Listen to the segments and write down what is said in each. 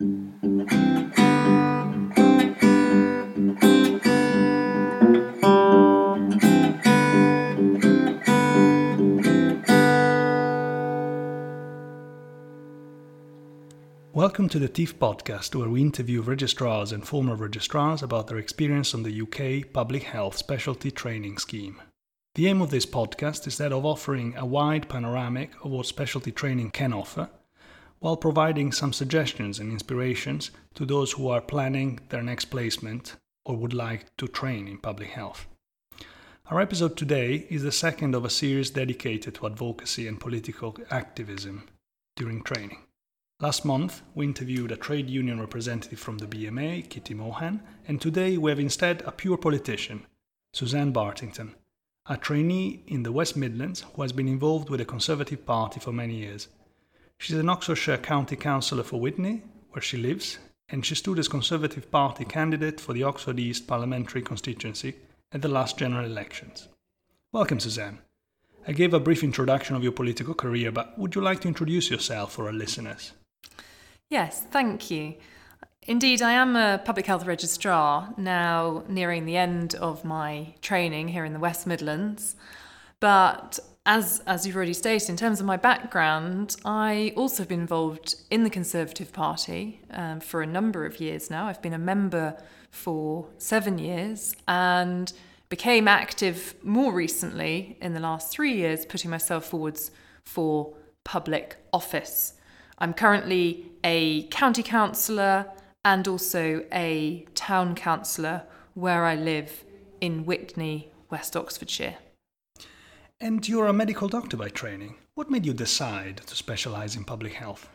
Welcome to the TIEF podcast, where we interview registrars and former registrars about their experience on the UK Public Health Specialty Training Scheme. The aim of this podcast is that of offering a wide panoramic of what specialty training can offer, while providing some suggestions and inspirations to those who are planning their next placement or would like to train in public health. Our episode today is the second of a series dedicated to advocacy and political activism during training. Last month, we interviewed a trade union representative from the BMA, Kitty Mohan, and today we have instead a pure politician, Suzanne Bartington, a trainee in the West Midlands who has been involved with the Conservative Party for many years. She's an Oxfordshire County Councillor for Witney, where she lives, and she stood as Conservative Party candidate for the Oxford East parliamentary constituency at the last general elections. Welcome, Suzanne. I gave a brief introduction of your political career, but would you like to introduce yourself for our listeners? Yes, thank you. Indeed, I am a public health registrar now nearing the end of my training here in the West Midlands. But as, as you've already stated, in terms of my background, I also have been involved in the Conservative Party um, for a number of years now. I've been a member for seven years and became active more recently in the last three years, putting myself forwards for public office. I'm currently a county councillor and also a town councillor where I live in Witney, West Oxfordshire. And you're a medical doctor by training. What made you decide to specialise in public health?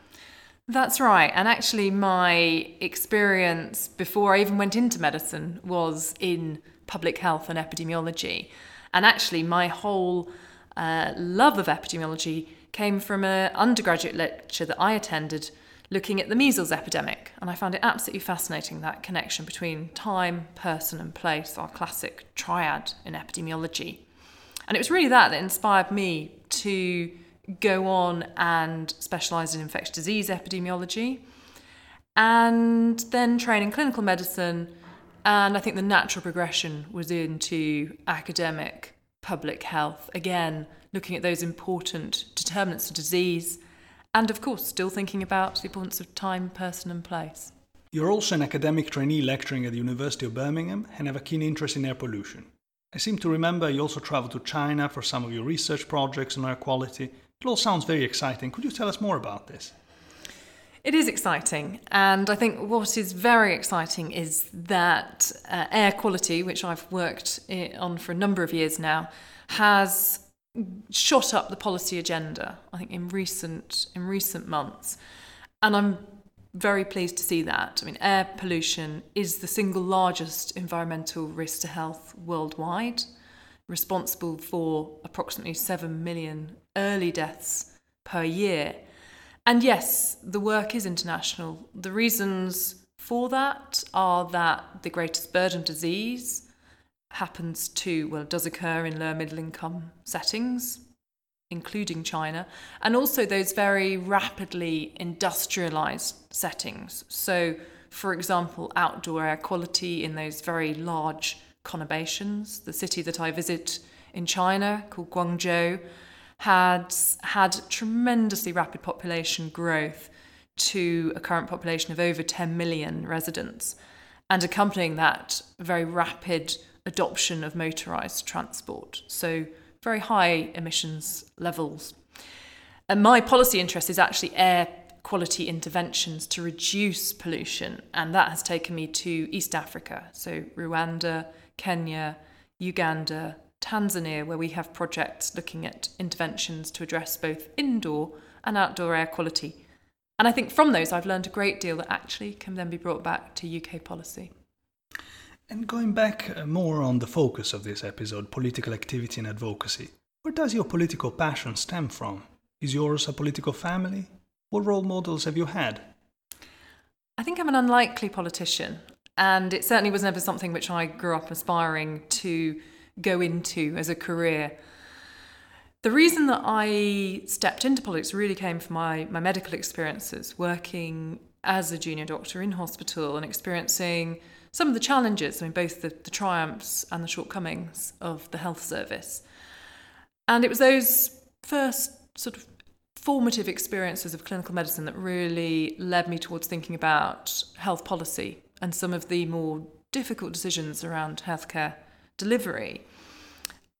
That's right. And actually, my experience before I even went into medicine was in public health and epidemiology. And actually, my whole uh, love of epidemiology came from an undergraduate lecture that I attended looking at the measles epidemic. And I found it absolutely fascinating that connection between time, person, and place, our classic triad in epidemiology. And it was really that that inspired me to go on and specialise in infectious disease epidemiology and then train in clinical medicine. And I think the natural progression was into academic public health, again, looking at those important determinants of disease, and of course, still thinking about the importance of time, person, and place. You're also an academic trainee lecturing at the University of Birmingham and have a keen interest in air pollution. I seem to remember you also traveled to China for some of your research projects on air quality. It all sounds very exciting. Could you tell us more about this? It is exciting, and I think what is very exciting is that uh, air quality, which I've worked on for a number of years now, has shot up the policy agenda. I think in recent in recent months, and I'm very pleased to see that. I mean, air pollution is the single largest environmental risk to health worldwide, responsible for approximately seven million early deaths per year. And yes, the work is international. The reasons for that are that the greatest burden disease happens to, well, does occur in lower middle income settings, including China, and also those very rapidly industrialized settings. So, for example, outdoor air quality in those very large conurbations. The city that I visit in China, called Guangzhou, had had tremendously rapid population growth to a current population of over 10 million residents. And accompanying that, very rapid adoption of motorised transport. So, very high emissions levels. And my policy interest is actually air quality interventions to reduce pollution, and that has taken me to East Africa, so Rwanda, Kenya, Uganda, Tanzania, where we have projects looking at interventions to address both indoor and outdoor air quality. And I think from those, I've learned a great deal that actually can then be brought back to UK policy. And going back uh, more on the focus of this episode, political activity and advocacy, where does your political passion stem from? Is yours a political family? What role models have you had? I think I'm an unlikely politician, and it certainly was never something which I grew up aspiring to go into as a career. The reason that I stepped into politics really came from my, my medical experiences, working as a junior doctor in hospital and experiencing some of the challenges, I mean, both the, the triumphs and the shortcomings of the health service. And it was those first sort of formative experiences of clinical medicine that really led me towards thinking about health policy and some of the more difficult decisions around healthcare delivery.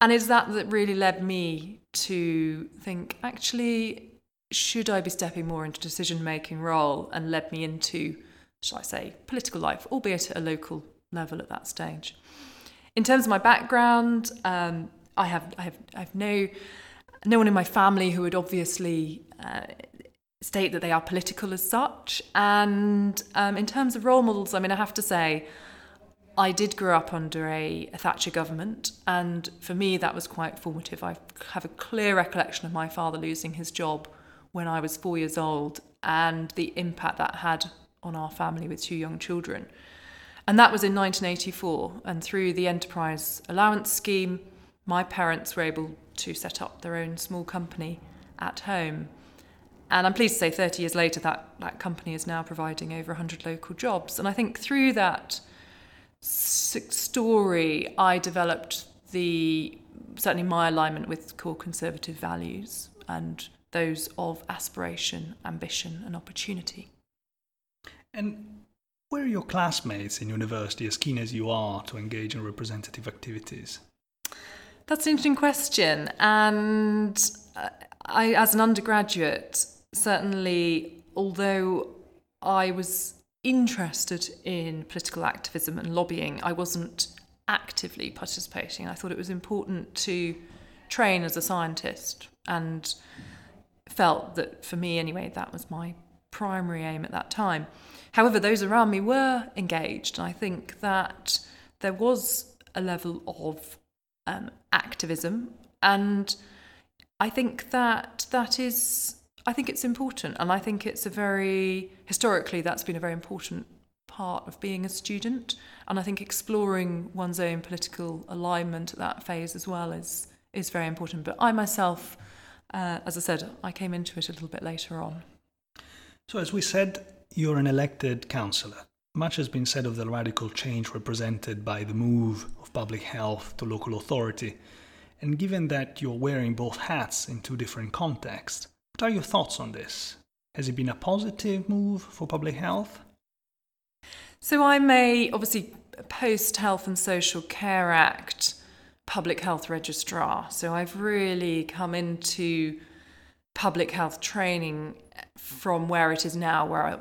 And it's that that really led me to think actually, should I be stepping more into decision making role and led me into, shall I say, political life, albeit at a local level at that stage. In terms of my background, um, I have I have I have no no one in my family who would obviously uh, state that they are political as such. And um, in terms of role models, I mean, I have to say, I did grow up under a, a, Thatcher government, and for me, that was quite formative. I have a clear recollection of my father losing his job when I was four years old and the impact that had on our family with two young children. And that was in 1984. And through the Enterprise Allowance Scheme, my parents were able to set up their own small company at home. And I'm pleased to say 30 years later, that, that company is now providing over 100 local jobs. And I think through that story, I developed the certainly my alignment with core conservative values and those of aspiration, ambition, and opportunity. And were your classmates in university as keen as you are to engage in representative activities? That's an interesting question. And uh, I, as an undergraduate, certainly, although I was interested in political activism and lobbying, I wasn't actively participating. I thought it was important to train as a scientist and felt that for me anyway that was my primary aim at that time. However, those around me were engaged, and I think that there was a level of um, activism, and I think that that is, I think it's important, and I think it's a very historically that's been a very important part of being a student, and I think exploring one's own political alignment at that phase as well is is very important. But I myself, uh, as I said, I came into it a little bit later on. So, as we said, you're an elected councillor. Much has been said of the radical change represented by the move of public health to local authority. And given that you're wearing both hats in two different contexts, what are your thoughts on this? Has it been a positive move for public health? So, I'm a obviously post Health and Social Care Act public health registrar. So, I've really come into public health training from where it is now, where I,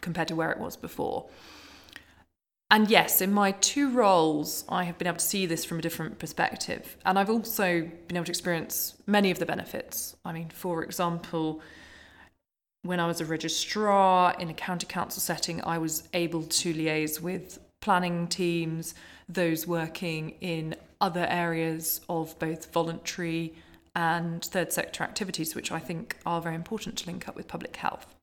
compared to where it was before. And yes, in my two roles, I have been able to see this from a different perspective. And I've also been able to experience many of the benefits. I mean, for example, when I was a registrar in a county council setting, I was able to liaise with planning teams, those working in other areas of both voluntary and third sector activities, which I think are very important to link up with public health.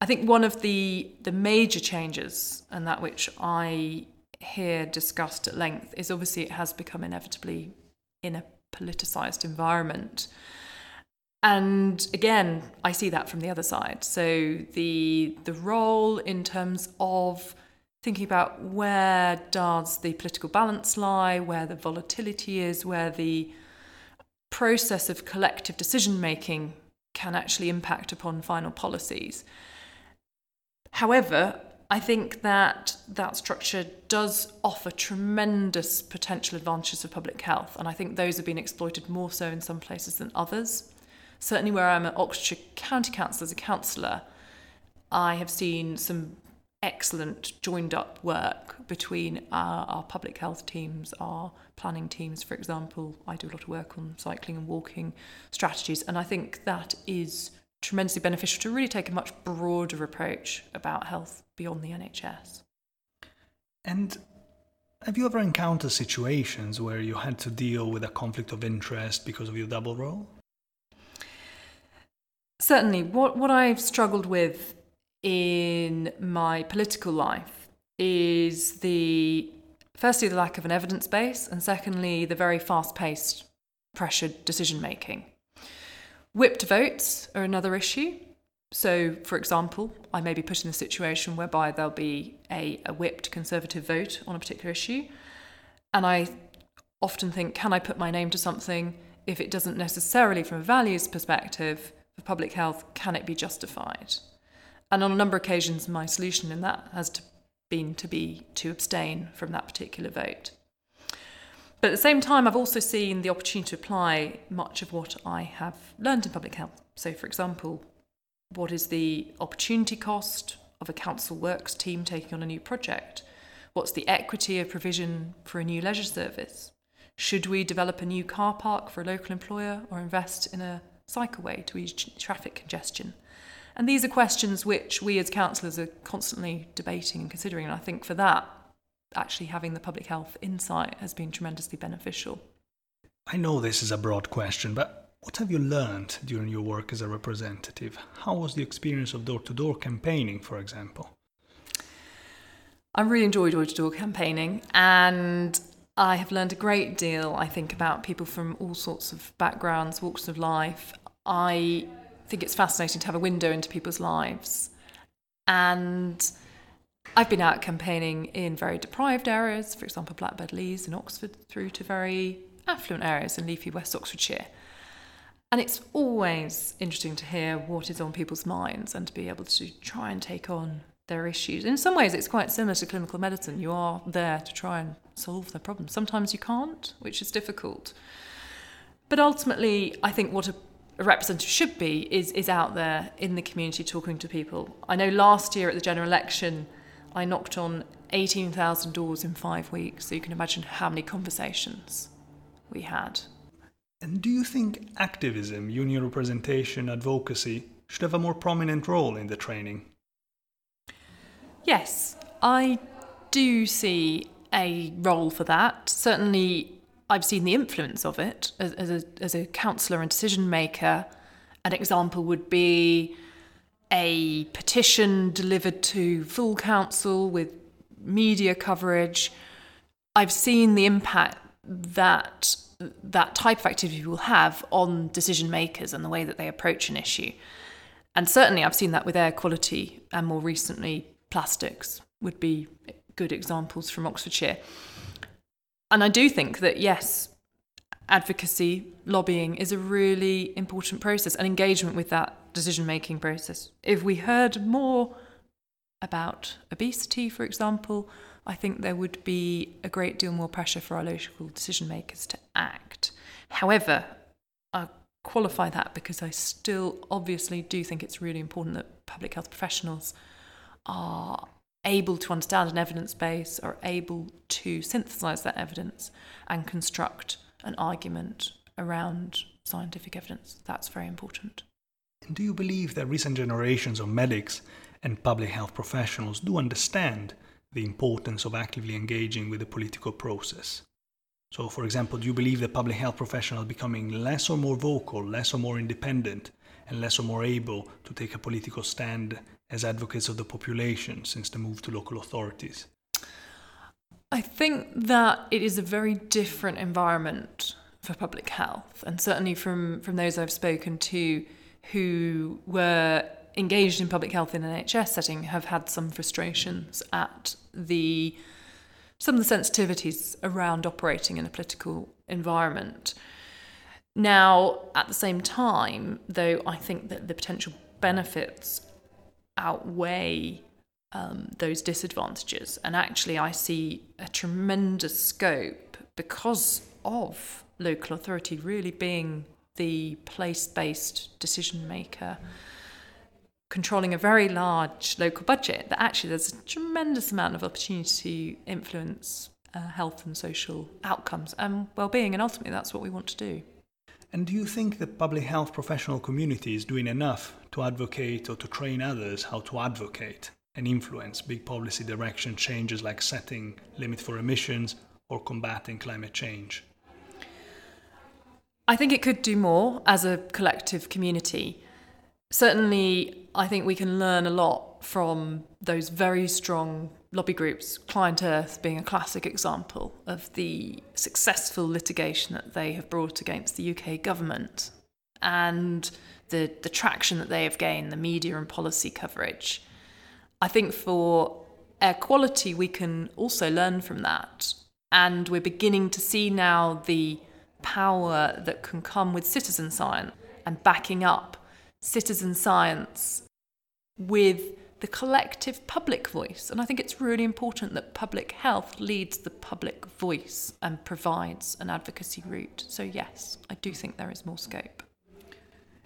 I think one of the the major changes, and that which I hear discussed at length, is obviously it has become inevitably in a politicized environment. And again, I see that from the other side. So the the role in terms of thinking about where does the political balance lie, where the volatility is, where the process of collective decision making can actually impact upon final policies. However, I think that that structure does offer tremendous potential advantages for public health, and I think those have been exploited more so in some places than others. Certainly, where I'm at Oxfordshire County Council as a councillor, I have seen some excellent joined up work between our, our, public health teams, our planning teams, for example. I do a lot of work on cycling and walking strategies, and I think that is tremendously beneficial to really take a much broader approach about health beyond the NHS. And have you ever encountered situations where you had to deal with a conflict of interest because of your double role? Certainly. What, what I've struggled with in my political life is the firstly the lack of an evidence base and secondly the very fast paced pressured decision making Whipped votes are another issue. So, for example, I may be put in a situation whereby there'll be a, a whipped Conservative vote on a particular issue, and I often think, can I put my name to something if it doesn't necessarily, from a values perspective, for public health, can it be justified? And on a number of occasions, my solution in that has to, been to be to abstain from that particular vote. But at the same time, I've also seen the opportunity to apply much of what I have learned in public health. So, for example, what is the opportunity cost of a council works team taking on a new project? What's the equity of provision for a new leisure service? Should we develop a new car park for a local employer or invest in a cycleway to ease traffic congestion? And these are questions which we as councillors are constantly debating and considering. And I think for that, actually having the public health insight has been tremendously beneficial. I know this is a broad question, but what have you learned during your work as a representative? How was the experience of door to door campaigning, for example? I really enjoy door to door campaigning and I have learned a great deal, I think, about people from all sorts of backgrounds, walks of life. I think it's fascinating to have a window into people's lives. And I've been out campaigning in very deprived areas, for example, Blackbird Leys in Oxford, through to very affluent areas in leafy West Oxfordshire. And it's always interesting to hear what is on people's minds and to be able to try and take on their issues. In some ways, it's quite similar to clinical medicine. You are there to try and solve their problems. Sometimes you can't, which is difficult. But ultimately, I think what a, a representative should be is, is out there in the community talking to people. I know last year at the general election, I knocked on 18,000 doors in five weeks, so you can imagine how many conversations we had. And do you think activism, union representation, advocacy should have a more prominent role in the training? Yes, I do see a role for that. Certainly, I've seen the influence of it as, as a, as a councillor and decision maker. An example would be a petition delivered to full council with media coverage. I've seen the impact that that type of activity will have on decision makers and the way that they approach an issue. And certainly, I've seen that with air quality and more recently, plastics would be good examples from Oxfordshire. And I do think that, yes, advocacy, lobbying is a really important process and engagement with that decision making process. If we heard more about obesity, for example, I think there would be a great deal more pressure for our local decision makers to act. However, I qualify that because I still obviously do think it's really important that public health professionals are able to understand an evidence base, are able to synthesize that evidence and construct an argument around scientific evidence. That's very important. And do you believe that recent generations of medics and public health professionals do understand the importance of actively engaging with the political process? So, for example, do you believe that public health professionals are becoming less or more vocal, less or more independent, and less or more able to take a political stand as advocates of the population since the move to local authorities? I think that it is a very different environment for public health, and certainly from, from those I've spoken to who were engaged in public health in an NHS setting have had some frustrations at the some of the sensitivities around operating in a political environment. Now, at the same time, though, I think that the potential benefits outweigh um, those disadvantages. And actually, I see a tremendous scope because of local authority really being the place based decision maker. Controlling a very large local budget, that actually there's a tremendous amount of opportunity to influence uh, health and social outcomes and well-being, and ultimately that's what we want to do. And do you think the public health professional community is doing enough to advocate or to train others how to advocate and influence big policy direction changes like setting limit for emissions or combating climate change? I think it could do more as a collective community. Certainly, I think we can learn a lot from those very strong lobby groups, Client Earth being a classic example of the successful litigation that they have brought against the UK government and the, the traction that they have gained, the media and policy coverage. I think for air quality, we can also learn from that. And we're beginning to see now the power that can come with citizen science and backing up citizen science with the collective public voice. And I think it's really important that public health leads the public voice and provides an advocacy route. So, yes, I do think there is more scope.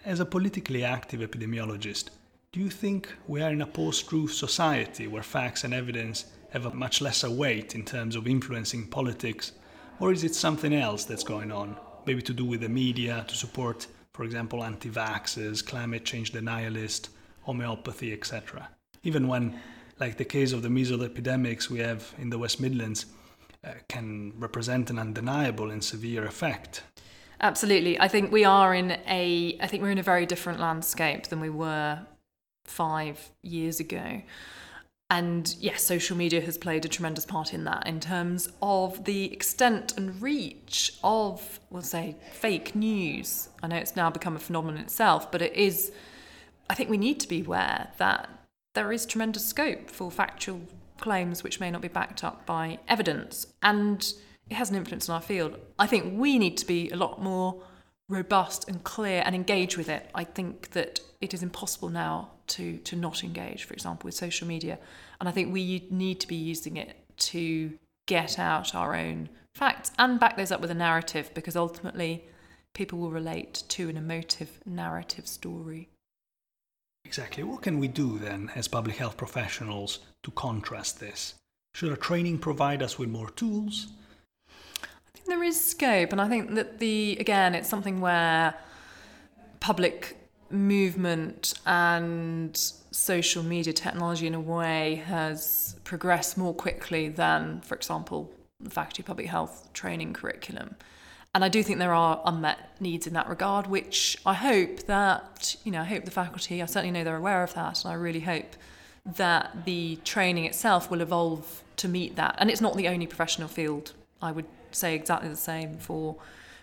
As a politically active epidemiologist, do you think we are in a post truth society where facts and evidence have a much lesser weight in terms of influencing politics? Or is it something else that's going on? Maybe to do with the media, to support, for example, anti vaxxers, climate change denialists, homeopathy, etc.? Even when, like the case of the measles epidemics we have in the West Midlands, uh, can represent an undeniable and severe effect. Absolutely. I think we are in a I think we're in a very different landscape than we were five years ago. And yes, social media has played a tremendous part in that in terms of the extent and reach of, we'll say, fake news. I know it's now become a phenomenon itself, but it is, I think we need to be aware that there is tremendous scope for factual claims which may not be backed up by evidence. And it has an influence on our field. I think we need to be a lot more robust and clear and engage with it. I think that it is impossible now to to not engage, for example, with social media. And I think we need to be using it to get out our own facts and back those up with a narrative because ultimately people will relate to an emotive narrative story. Exactly. What can we do then as public health professionals to contrast this? Should our training provide us with more tools? I think there is scope, and I think that the again, it's something where public movement and social media technology in a way has progressed more quickly than, for example, the faculty of public health training curriculum. And I do think there are unmet needs in that regard, which I hope that, you know, I hope the faculty, I certainly know they're aware of that, and I really hope that the training itself will evolve to meet that. And it's not the only professional field. I would say exactly the same for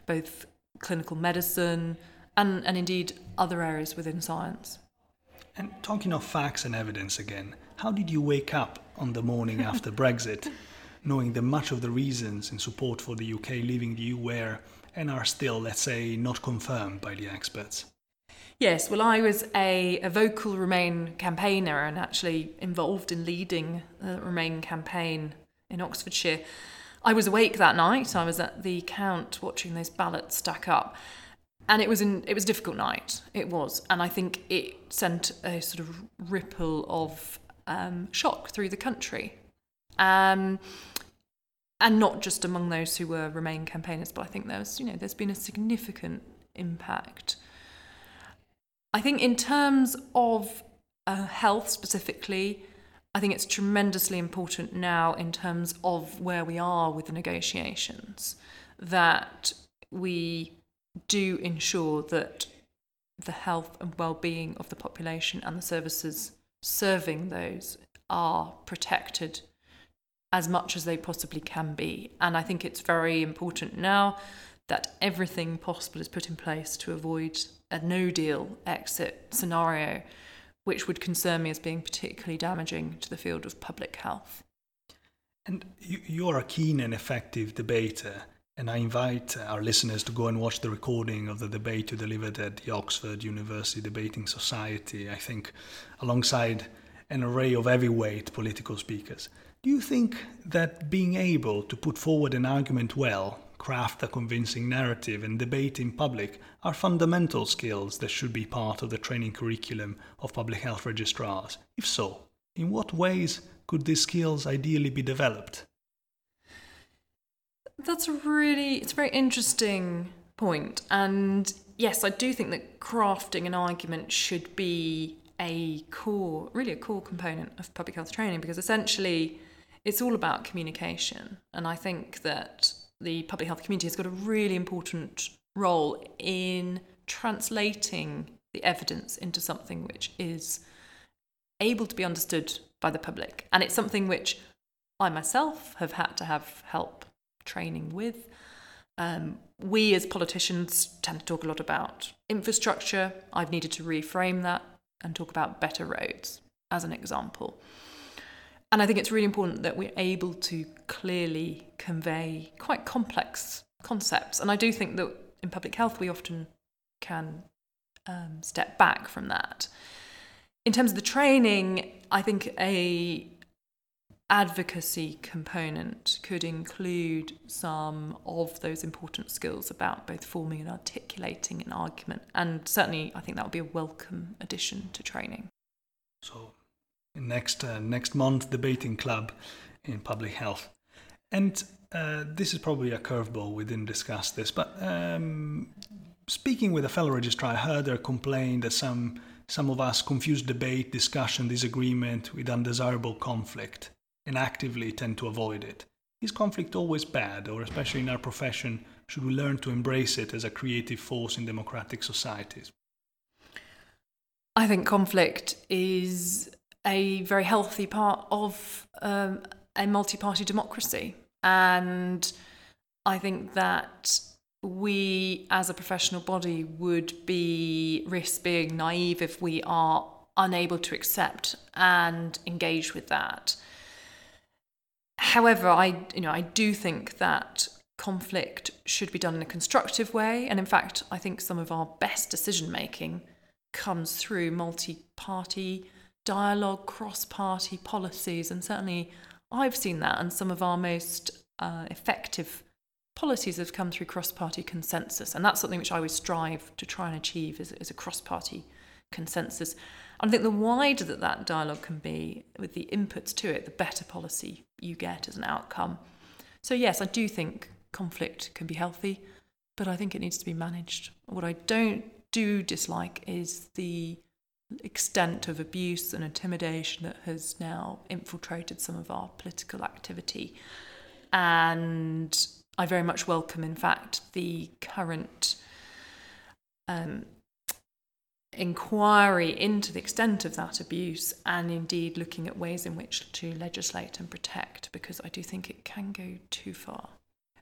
both clinical medicine, and, and indeed other areas within science. And talking of facts and evidence again, how did you wake up on the morning after Brexit, knowing that much of the reasons in support for the UK leaving the EU were and are still, let's say, not confirmed by the experts? Yes, well, I was a, a vocal Remain campaigner and actually involved in leading the Remain campaign in Oxfordshire. I was awake that night. I was at the count watching those ballots stack up and it was in it was a difficult night it was and i think it sent a sort of ripple of um, shock through the country um, and not just among those who were remain campaigners but i think there's you know there's been a significant impact. I think in terms of uh, health specifically i think it's tremendously important now in terms of where we are with the negotiations that we do ensure that the health and well-being of the population and the services serving those are protected as much as they possibly can be. And I think it's very important now that everything possible is put in place to avoid a no deal exit scenario, which would concern me as being particularly damaging to the field of public health. And you're a keen and effective debater. And I invite our listeners to go and watch the recording of the debate you delivered at the Oxford University Debating Society, I think, alongside an array of heavyweight political speakers. Do you think that being able to put forward an argument well, craft a convincing narrative, and debate in public are fundamental skills that should be part of the training curriculum of public health registrars? If so, in what ways could these skills ideally be developed? That's a really, it's a very interesting point. And yes, I do think that crafting an argument should be a core, really a core component of public health training because essentially it's all about communication. And I think that the public health community has got a really important role in translating the evidence into something which is able to be understood by the public. And it's something which I myself have had to have help training with. Um, we as politicians tend to talk a lot about infrastructure. I've needed to reframe that and talk about better roads as an example. And I think it's really important that we're able to clearly convey quite complex concepts. And I do think that in public health, we often can um, step back from that. In terms of the training, I think a advocacy component could include some of those important skills about both forming and articulating an argument. And certainly, I think that would be a welcome addition to training. So, next uh, next month, debating club in public health, and uh, this is probably a curveball. We didn't discuss this, but um, speaking with a fellow registrar, I heard her complain that some some of us confuse debate, discussion, disagreement with undesirable conflict and actively tend to avoid it. Is conflict always bad, or especially in our profession, should we learn to embrace it as a creative force in democratic societies? I think conflict is a very healthy part of um, a multi party democracy. And I think that we as a professional body would be risk being naive if we are unable to accept and engage with that. However, I you know I do think that conflict should be done in a constructive way, and in fact, I think some of our best decision making comes through multi-party dialogue, cross-party policies, and certainly I've seen that, and some of our most uh, effective policies have come through cross-party consensus, and that's something which I always strive to try and achieve is, is a cross-party consensus. And I think the wider that that dialogue can be with the inputs to it, the better policy you get as an outcome. So, yes, I do think conflict can be healthy, but I think it needs to be managed. What I don't do dislike is the extent of abuse and intimidation that has now infiltrated some of our political activity. And I very much welcome, in fact, the current um, inquiry into the extent of that abuse and indeed looking at ways in which to legislate and protect because I do think it can go too far.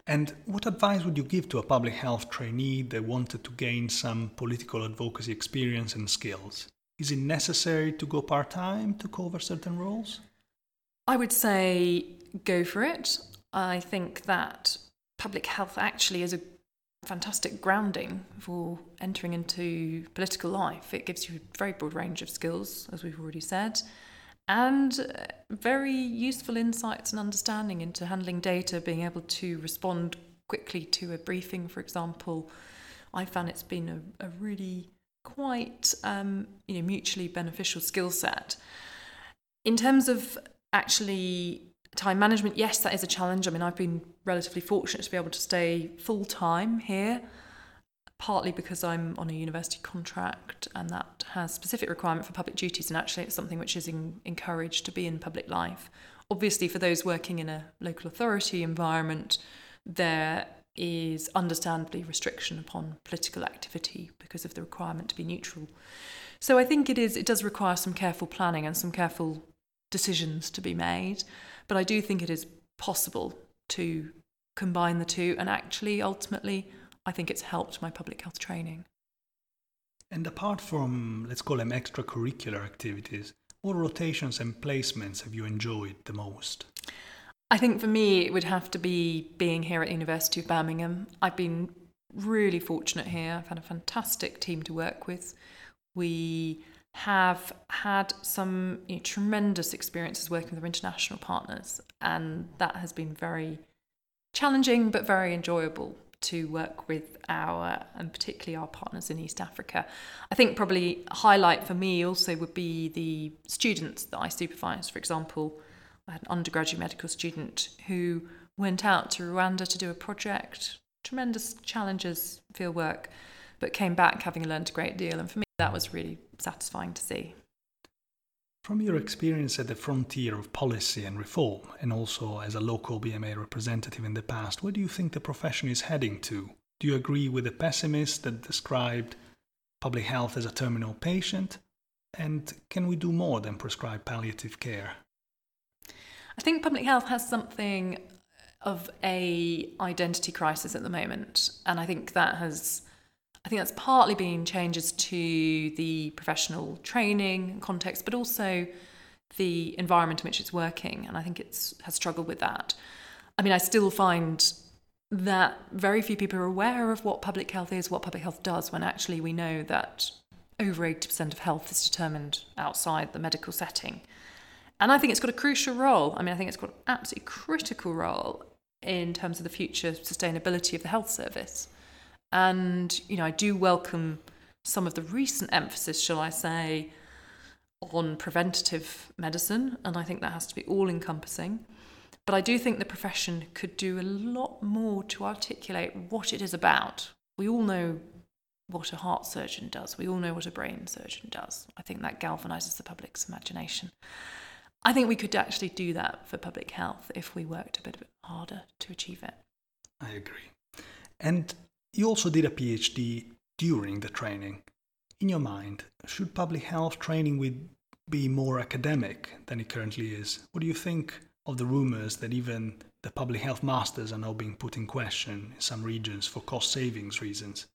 And what advice would you give to a public health trainee that wanted to gain some political advocacy experience and skills? Is it necessary to go part time to cover certain roles? I would say go for it. I think that public health actually is a fantastic grounding for entering into political life. It gives you a very broad range of skills, as we've already said, and uh, very useful insights and understanding into handling data, being able to respond quickly to a briefing, for example. I found it's been a, a really quite um, you know mutually beneficial skill set. In terms of actually time management, yes, that is a challenge. I mean, I've been relatively fortunate to be able to stay full time here, partly because I'm on a university contract and that has specific requirement for public duties, and actually, it's something which is in, encouraged to be in public life. Obviously, for those working in a local authority environment, there is understandably restriction upon political activity because of the requirement to be neutral. So I think it is it does require some careful planning and some careful decisions to be made. But I do think it is possible to combine the two, and actually, ultimately, I think it's helped my public health training. And apart from, let's call them extracurricular activities, what rotations and placements have you enjoyed the most? I think for me, it would have to be being here at the University of Birmingham. I've been really fortunate here. I've had a fantastic team to work with. We have had some you know, tremendous experiences working with our international partners, and that has been very challenging but very enjoyable to work with our and particularly our partners in East Africa. I think probably a highlight for me also would be the students that I supervise. For example, an undergraduate medical student who went out to Rwanda to do a project, tremendous challenges, field work, but came back having learned a great deal. And for me, that was really satisfying to see. From your experience at the frontier of policy and reform, and also as a local BMA representative in the past, where do you think the profession is heading to? Do you agree with the pessimists that described public health as a terminal patient? And can we do more than prescribe palliative care? I think public health has something of a identity crisis at the moment, and I think that has. I think that's partly been changes to the professional training context, but also the environment in which it's working. And I think it's has struggled with that. I mean, I still find that very few people are aware of what public health is, what public health does, when actually we know that over 80% of health is determined outside the medical setting. And I think it's got a crucial role. I mean, I think it's got an absolutely critical role in terms of the future sustainability of the health service. And, you know, I do welcome some of the recent emphasis, shall I say, on preventative medicine. And I think that has to be all encompassing. But I do think the profession could do a lot more to articulate what it is about. We all know what a heart surgeon does, we all know what a brain surgeon does. I think that galvanizes the public's imagination. I think we could actually do that for public health if we worked a bit harder to achieve it. I agree. And you also did a PhD during the training. In your mind, should public health training with be more academic than it currently is? What do you think of the rumors that even the public health masters are now being put in question in some regions for cost savings reasons?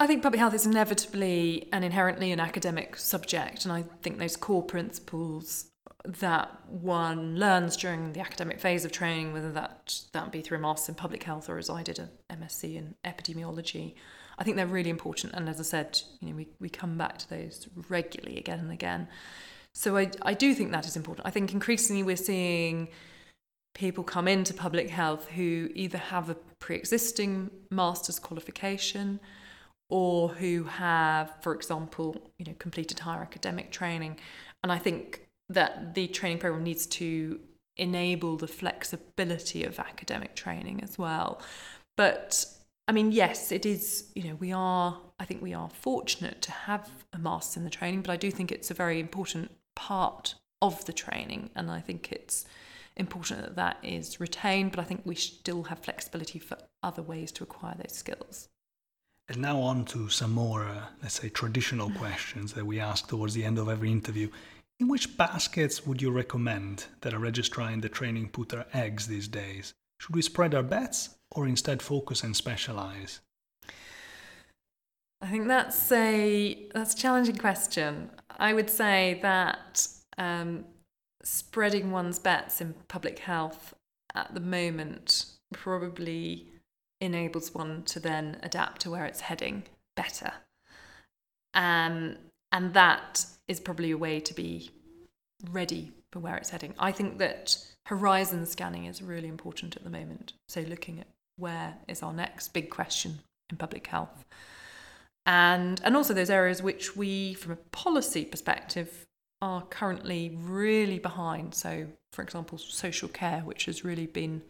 I think public health is inevitably and inherently an academic subject, and I think those core principles that one learns during the academic phase of training, whether that that be through a master's in public health or as I did an MSc in epidemiology, I think they're really important. And as I said, you know, we, we come back to those regularly again and again. So I, I do think that is important. I think increasingly we're seeing people come into public health who either have a pre-existing master's qualification or who have, for example, you know, completed higher academic training. And I think that the training program needs to enable the flexibility of academic training as well. But I mean, yes, it is, you know, we are, I think we are fortunate to have a master's in the training, but I do think it's a very important part of the training. And I think it's important that that is retained, but I think we still have flexibility for other ways to acquire those skills. And now on to some more, uh, let's say, traditional questions that we ask towards the end of every interview. In which baskets would you recommend that a registrar in the training put their eggs these days? Should we spread our bets or instead focus and specialize? I think that's a that's a challenging question. I would say that um, spreading one's bets in public health at the moment probably enables one to then adapt to where it's heading better. Um, and that is probably a way to be ready for where it's heading. I think that horizon scanning is really important at the moment. So, looking at where is our next big question in public health. And, and also those areas which we, from a policy perspective, are currently really behind. So, for example, social care, which has really been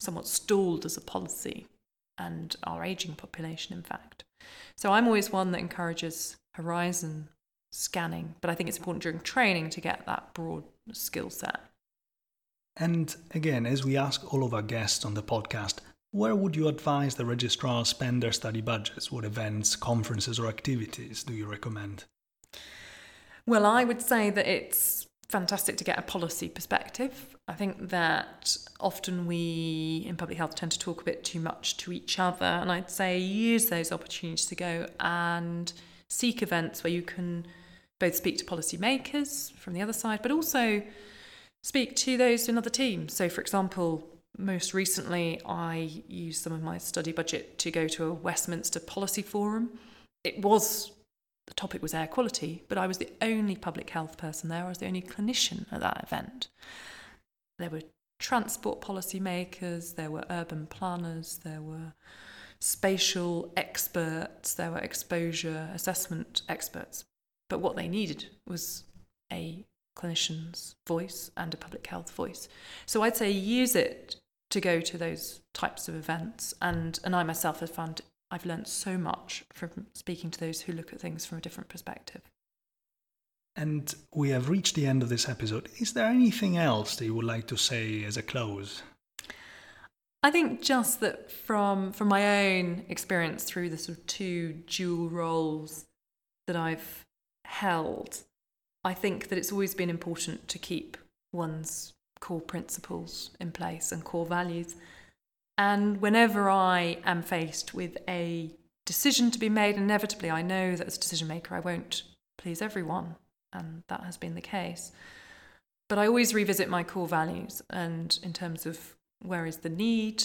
somewhat stalled as a policy, and our ageing population, in fact. So, I'm always one that encourages horizon scanning, but I think it's important during training to get that broad skill set. And again, as we ask all of our guests on the podcast, where would you advise the registrars spend their study budgets? What events, conferences, or activities do you recommend? Well, I would say that it's fantastic to get a policy perspective. I think that often we in public health tend to talk a bit too much to each other, and I'd say use those opportunities to go and seek events where you can both speak to policymakers from the other side, but also speak to those in other teams. So, for example, most recently, I used some of my study budget to go to a Westminster Policy Forum. It was the topic was air quality, but I was the only public health person there. I was the only clinician at that event. There were transport policy makers, there were urban planners, there were spatial experts, there were exposure assessment experts. But what they needed was a clinician's voice and a public health voice. So I'd say use it to go to those types of events. And, and I myself have found I've learned so much from speaking to those who look at things from a different perspective. And we have reached the end of this episode. Is there anything else that you would like to say as a close? I think just that from from my own experience through the sort of two dual roles that I've held, I think that it's always been important to keep one's core principles in place and core values. And whenever I am faced with a decision to be made, inevitably I know that as a decision maker I won't please everyone, and that has been the case. But I always revisit my core values and in terms of where is the need,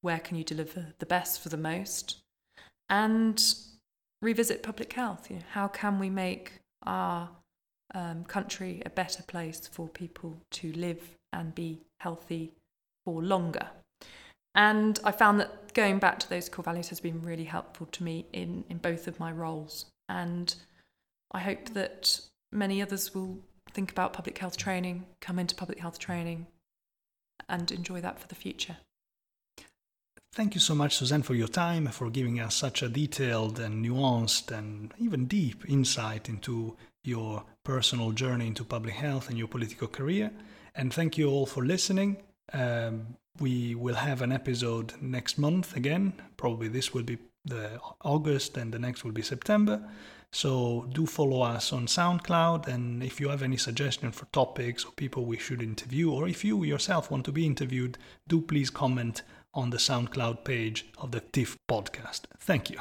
where can you deliver the best for the most, and revisit public health. You know, how can we make our um, country a better place for people to live and be healthy for longer? And I found that going back to those core values has been really helpful to me in, in both of my roles. And I hope that many others will think about public health training, come into public health training, and enjoy that for the future. Thank you so much, Suzanne, for your time, for giving us such a detailed and nuanced and even deep insight into your personal journey into public health and your political career. And thank you all for listening. Um, we will have an episode next month again. Probably this will be the August and the next will be September. So do follow us on SoundCloud and if you have any suggestion for topics or people we should interview or if you yourself want to be interviewed, do please comment on the SoundCloud page of the TIFF podcast. Thank you.